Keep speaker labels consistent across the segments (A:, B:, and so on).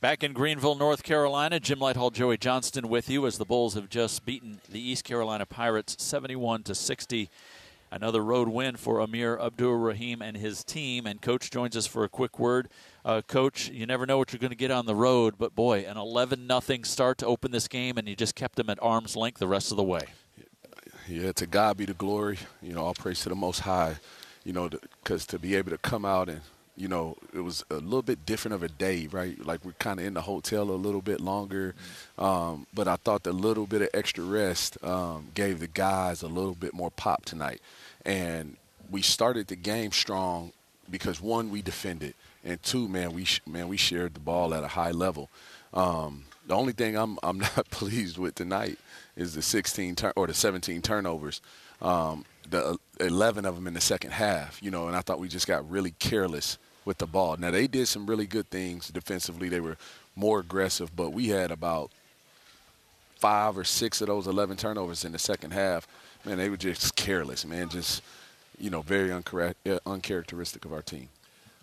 A: Back in Greenville, North Carolina, Jim Lighthall, Joey Johnston with you as the Bulls have just beaten the East Carolina Pirates 71 to 60. Another road win for Amir Abdur-Rahim and his team. And Coach joins us for a quick word. Uh, Coach, you never know what you're going to get on the road, but boy, an 11 nothing start to open this game, and you just kept them at arm's length the rest of the way.
B: Yeah, to God be the glory. You know, all praise to the Most High. You know, because to be able to come out and you know, it was a little bit different of a day, right? Like we're kind of in the hotel a little bit longer, um, but I thought the little bit of extra rest um, gave the guys a little bit more pop tonight, and we started the game strong because one, we defended, and two, man, we man we shared the ball at a high level. Um, the only thing I'm I'm not pleased with tonight is the 16 turn or the 17 turnovers. Um, the 11 of them in the second half, you know, and I thought we just got really careless with the ball. Now they did some really good things defensively. They were more aggressive, but we had about five or six of those 11 turnovers in the second half. Man, they were just careless, man, just you know, very uh, uncharacteristic of our team.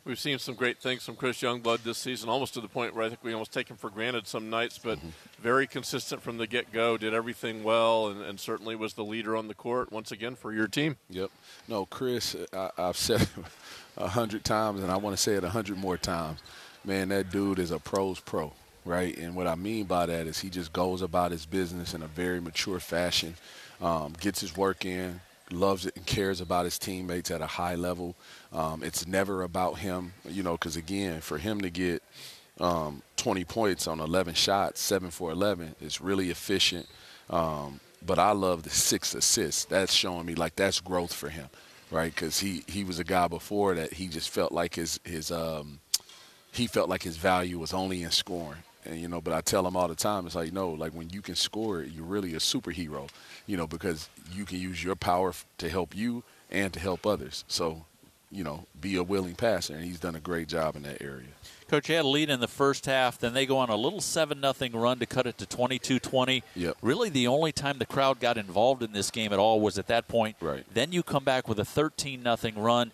C: We've seen some great things from Chris Youngblood this season, almost to the point where I think we almost take him for granted some nights, but mm-hmm. very consistent from the get go, did everything well, and, and, certainly was the leader on the court once again for your team.
B: Yep. No, Chris, I, have said a hundred times, and I want to say it a hundred more times. Man, that dude is a pro's pro, right? And what I mean by that is he just goes about his business in a very mature fashion, um, gets his work in, loves it and cares about his teammates at a high level. Um, it's never about him, you know, because again, for him to get um, 20 points on 11 shots, seven for 11, is really efficient. Um, but I love the six assists. That's showing me like that's growth for him, right? Because he he was a guy before that he just felt like his his um, he felt like his value was only in scoring. And you know, but I tell them all the time, it's like no, like when you can score, you're really a superhero, you know, because you can use your power to help you and to help others. So, you know, be a willing passer, and he's done a great job in that area.
A: Coach, you had a lead in the first half. Then they go on a little 7 nothing run to cut it to 22 20.
B: Yep.
A: Really, the only time the crowd got involved in this game at all was at that point.
B: Right.
A: Then you come back with a 13 nothing run.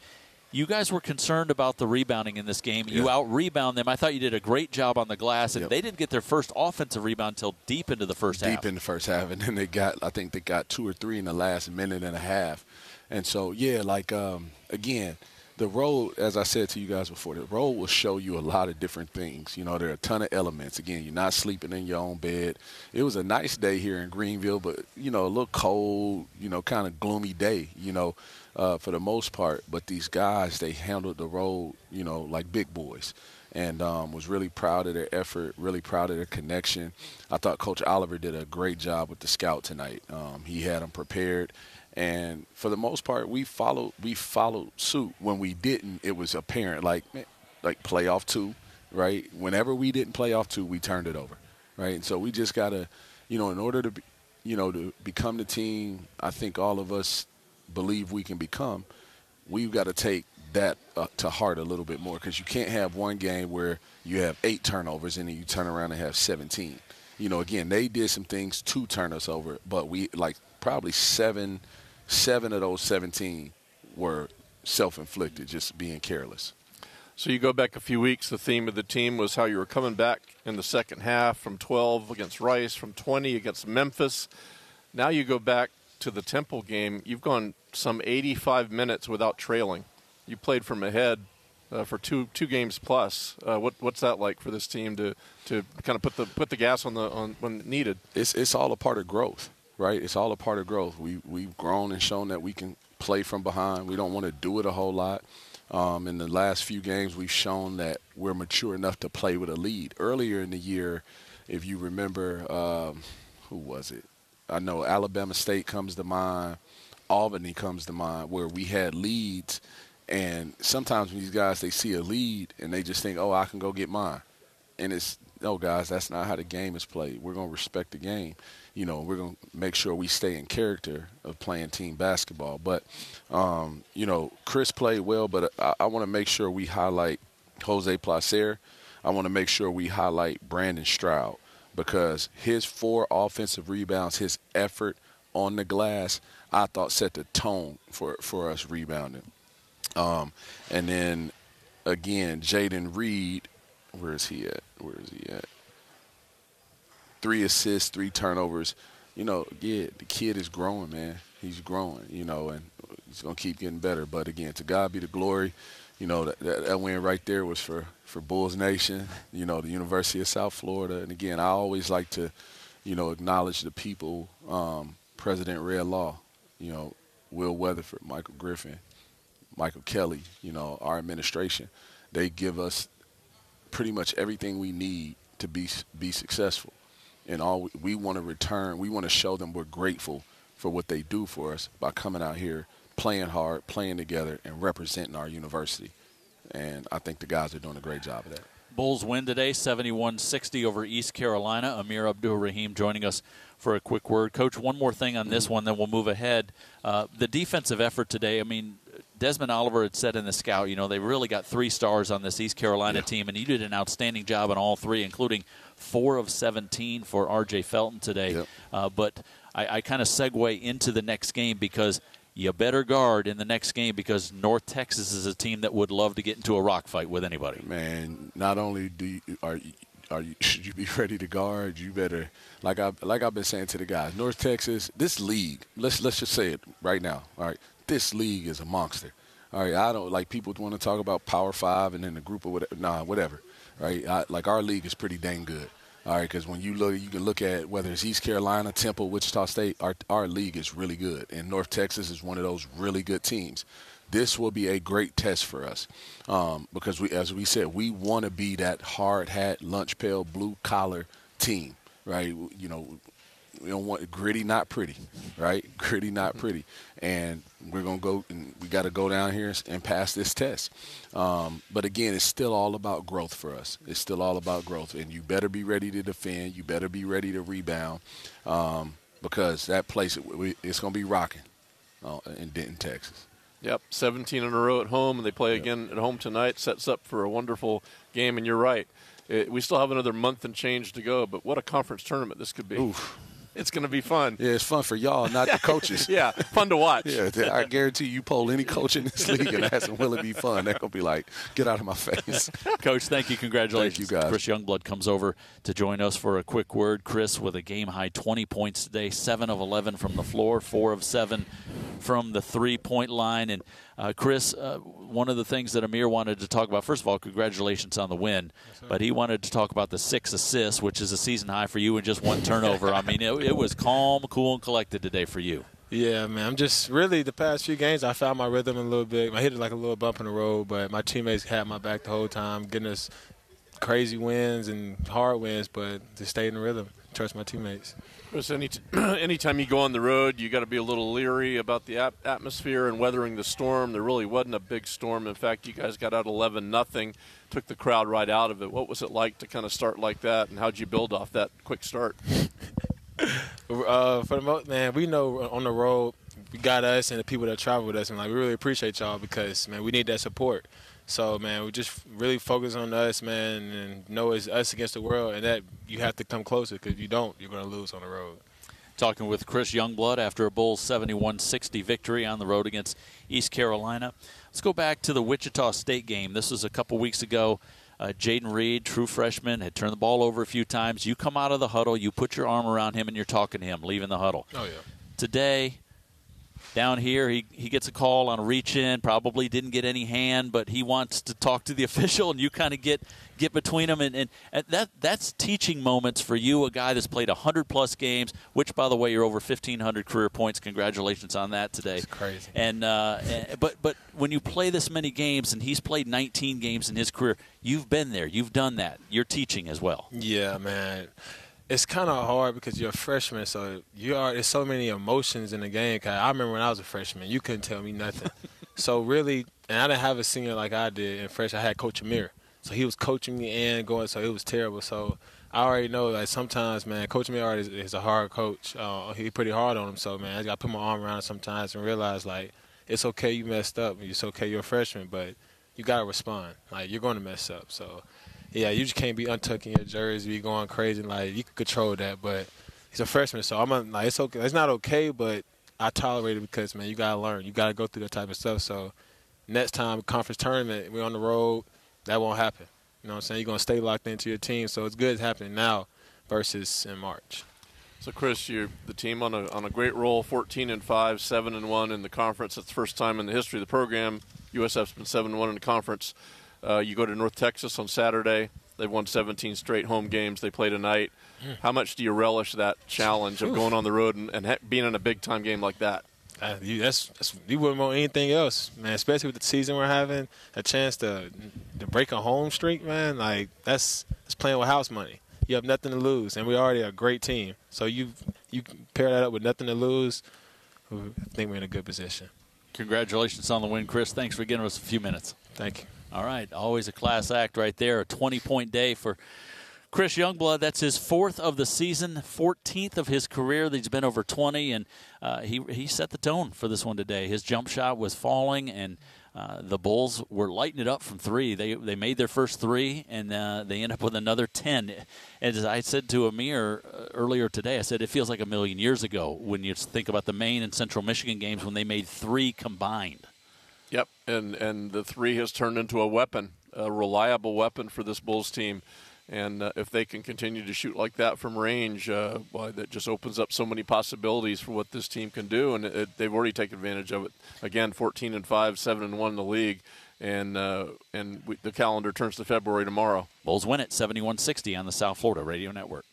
A: You guys were concerned about the rebounding in this game. You out rebound them. I thought you did a great job on the glass, and yep. they didn't get their first offensive rebound until deep into the first
B: deep
A: half.
B: Deep in the first half, and then they got, I think they got two or three in the last minute and a half. And so, yeah, like um, again, the road, as I said to you guys before, the road will show you a lot of different things. You know, there are a ton of elements. Again, you're not sleeping in your own bed. It was a nice day here in Greenville, but you know, a little cold. You know, kind of gloomy day. You know uh, for the most part. But these guys, they handled the road, you know, like big boys. And um, was really proud of their effort, really proud of their connection. I thought Coach Oliver did a great job with the scout tonight. Um, he had them prepared, and for the most part, we followed we followed suit. When we didn't, it was apparent. Like like playoff two, right? Whenever we didn't play off two, we turned it over, right? And so we just gotta, you know, in order to, be, you know, to become the team, I think all of us believe we can become, we've got to take that uh, to heart a little bit more because you can't have one game where you have eight turnovers and then you turn around and have 17. You know, again, they did some things to turn us over, but we like probably seven, seven of those 17 were self-inflicted, just being careless.
C: So you go back a few weeks. The theme of the team was how you were coming back in the second half from 12 against Rice, from 20 against Memphis. Now you go back to the Temple game, you've gone some 85 minutes without trailing. You played from ahead uh, for two two games plus. Uh, what what's that like for this team to to kind of put the put the gas on the on when needed?
B: It's it's all a part of growth, right? It's all a part of growth. We we've grown and shown that we can play from behind. We don't want to do it a whole lot. Um, in the last few games, we've shown that we're mature enough to play with a lead. Earlier in the year, if you remember, um, who was it? I know Alabama State comes to mind, Albany comes to mind, where we had leads, and sometimes when these guys they see a lead and they just think, "Oh, I can go get mine," and it's no, guys, that's not how the game is played. We're gonna respect the game. You know, we're gonna make sure we stay in character of playing team basketball. But, um, you know, Chris played well, but I, I want to make sure we highlight Jose Placer. I want to make sure we highlight Brandon Stroud because his four offensive rebounds, his effort on the glass, I thought set the tone for for us rebounding. Um, and then again, Jayden Reid, where is he at? Where is he at? three assists, three turnovers. You know, yeah, the kid is growing, man. He's growing, you know, and he's gonna keep getting better. But again, to God be the glory. You know, that, that, that win right there was for for Bulls Nation. You know, the University of South Florida. And again, I always like to, you know, acknowledge the people. Um, President Rhea Law, you know, Will Weatherford, Michael Griffin, Michael Kelly, you know, our administration. They give us pretty much everything we need to be be successful. And all we, we want to return, we want to show them we're grateful for what they do for us by coming out here, playing hard, playing together, and representing our university. And I think the guys are doing a great job of that.
A: Bulls win today, 71 60 over East Carolina. Amir Abdur-Rahim joining us for a quick word. Coach, one more thing on this one, then we'll move ahead. Uh, the defensive effort today, I mean, Desmond Oliver had said in the scout, you know, they really got three stars on this East Carolina yeah. team, and you did an outstanding job on all three, including four of 17 for R.J. Felton today. Yep. Uh, but I, I kind of segue into the next game because you better guard in the next game because North Texas is a team that would love to get into a rock fight with anybody.
B: Man, not only do you, are are you, should you be ready to guard? You better, like I like I've been saying to the guys, North Texas, this league. Let's let's just say it right now. All right, this league is a monster. All right, I don't like people want to talk about Power Five and then the group of whatever. Nah, whatever. Right, I, like our league is pretty dang good. All right, because when you look, you can look at whether it's East Carolina, Temple, Wichita State. Our our league is really good, and North Texas is one of those really good teams this will be a great test for us um, because we, as we said, we want to be that hard hat, lunch pail, blue collar team, right? You know, we don't want gritty, not pretty, right? Gritty, not pretty, and we're gonna go and we got to go down here and pass this test. Um, but again, it's still all about growth for us. It's still all about growth, and you better be ready to defend. You better be ready to rebound um, because that place it's gonna be rocking uh, in Denton, Texas.
C: Yep, 17 in a row at home, and they play yep. again at home tonight. Sets up for a wonderful game, and you're right. It, we still have another month and change to go, but what a conference tournament this could be.
B: Oof.
C: It's going to be fun.
B: Yeah, it's fun for y'all, not the coaches.
C: yeah, fun to watch.
B: yeah, I guarantee you poll any coach in this league and ask them, will it be fun? They're going to be like, get out of my face.
A: Coach, thank you. Congratulations.
B: Thank you, guys.
A: Chris Youngblood comes over to join us for a quick word. Chris with a game high 20 points today, 7 of 11 from the floor, 4 of 7 from the three point line. And uh, Chris, uh, one of the things that Amir wanted to talk about, first of all, congratulations on the win, yes, but he wanted to talk about the six assists, which is a season high for you, and just one turnover. I mean, it, it was calm, cool, and collected today for you.
D: Yeah, man. I'm just really the past few games. I found my rhythm a little bit. I hit it like a little bump in the road, but my teammates had my back the whole time, getting us crazy wins and hard wins, but to stay in the rhythm, trust my teammates.
C: Chris, any t- anytime you go on the road, you got to be a little leery about the ap- atmosphere and weathering the storm. There really wasn't a big storm. In fact, you guys got out 11 nothing, took the crowd right out of it. What was it like to kind of start like that, and how'd you build off that quick start?
D: uh, for the most, man, we know on the road, we got us and the people that travel with us, and like we really appreciate y'all because man, we need that support. So man, we just really focus on us, man, and know it's us against the world, and that you have to come closer because if you don't, you're going to lose on the road.
A: Talking with Chris Youngblood after a Bulls 71-60 victory on the road against East Carolina. Let's go back to the Wichita State game. This was a couple weeks ago. Uh, Jayden Reid, true freshman, had turned the ball over a few times. You come out of the huddle, you put your arm around him, and you're talking to him, leaving the huddle.
D: Oh yeah.
A: Today, down here, he, he gets a call on a reach in, probably didn't get any hand, but he wants to talk to the official, and you kind of get get between them. And, and, and, that that's teaching moments for you, a guy that's played 100 plus games, which, by the way, you're over 1,500 career points. Congratulations on that today.
D: That's crazy.
A: And, uh, and, but, but when you play this many games, and he's played 19 games in his career, you've been there, you've done that. You're teaching as well.
D: Yeah, man it's kind of hard because you're a freshman, so you are. There's so many emotions in the game. Cause I remember when I was a freshman, you couldn't tell me nothing. so really, and I didn't have a senior like I did in fresh. I had Coach Amir, so he was coaching me and going. So it was terrible. So I already know like sometimes, man, Coach Amir is, is a hard coach. Uh, he's pretty hard on him. So man, I got to put my arm around him sometimes and realize like it's okay you messed up. It's okay you're a freshman, but you gotta respond. Like you're going to mess up. So yeah, you just can't be untucking your jersey, be going crazy. Like you can control that, but he's a freshman, so I'm a, like it's okay. It's not okay, but I tolerate it because man, you gotta learn. You gotta go through that type of stuff. So next time conference tournament, we're on the road. That won't happen. You know what I'm saying? You're gonna stay locked into your team. So it's good it's happening now. versus in March.
C: So, Chris, you're the team on a on a great roll, 14 and five, seven and one in the conference. It's the first time in the history of the program. USF's been seven and one in the conference. Uh, you go to North Texas on Saturday. They've won 17 straight home games. They play tonight. How much do you relish that challenge of going on the road and, and ha- being in a big time game like that?
D: Uh, you, that's, that's you wouldn't want anything else, man. Especially with the season we're having, a chance to to break a home streak, man. Like that's that's playing with house money. You have nothing to lose, and we're already a great team. So you you pair that up with nothing to lose. I think we're in a good position.
A: Congratulations on the win, Chris. Thanks for giving us a few minutes.
D: Thank you.
A: All right, always a class act right there. A 20 point day for Chris Youngblood. That's his fourth of the season, 14th of his career. He's been over 20, and uh, he he set the tone for this one today. His jump shot was falling, and uh, the Bulls were lighting it up from three. They they made their first three, and uh, they end up with another 10. As I said to Amir uh, earlier today, I said it feels like a million years ago when you think about the Maine and Central Michigan games when they made three combined.
C: Yep, and and the three has turned into a weapon, a reliable weapon for this Bulls team. And uh, if they can continue to shoot like that from range, uh, well, that just opens up so many possibilities for what this team can do. And it, it, they've already taken advantage of it. Again, 14 and five, seven and one in the league, and uh, and we, the calendar turns to February tomorrow.
A: Bulls win it 71 60 on the South Florida Radio Network.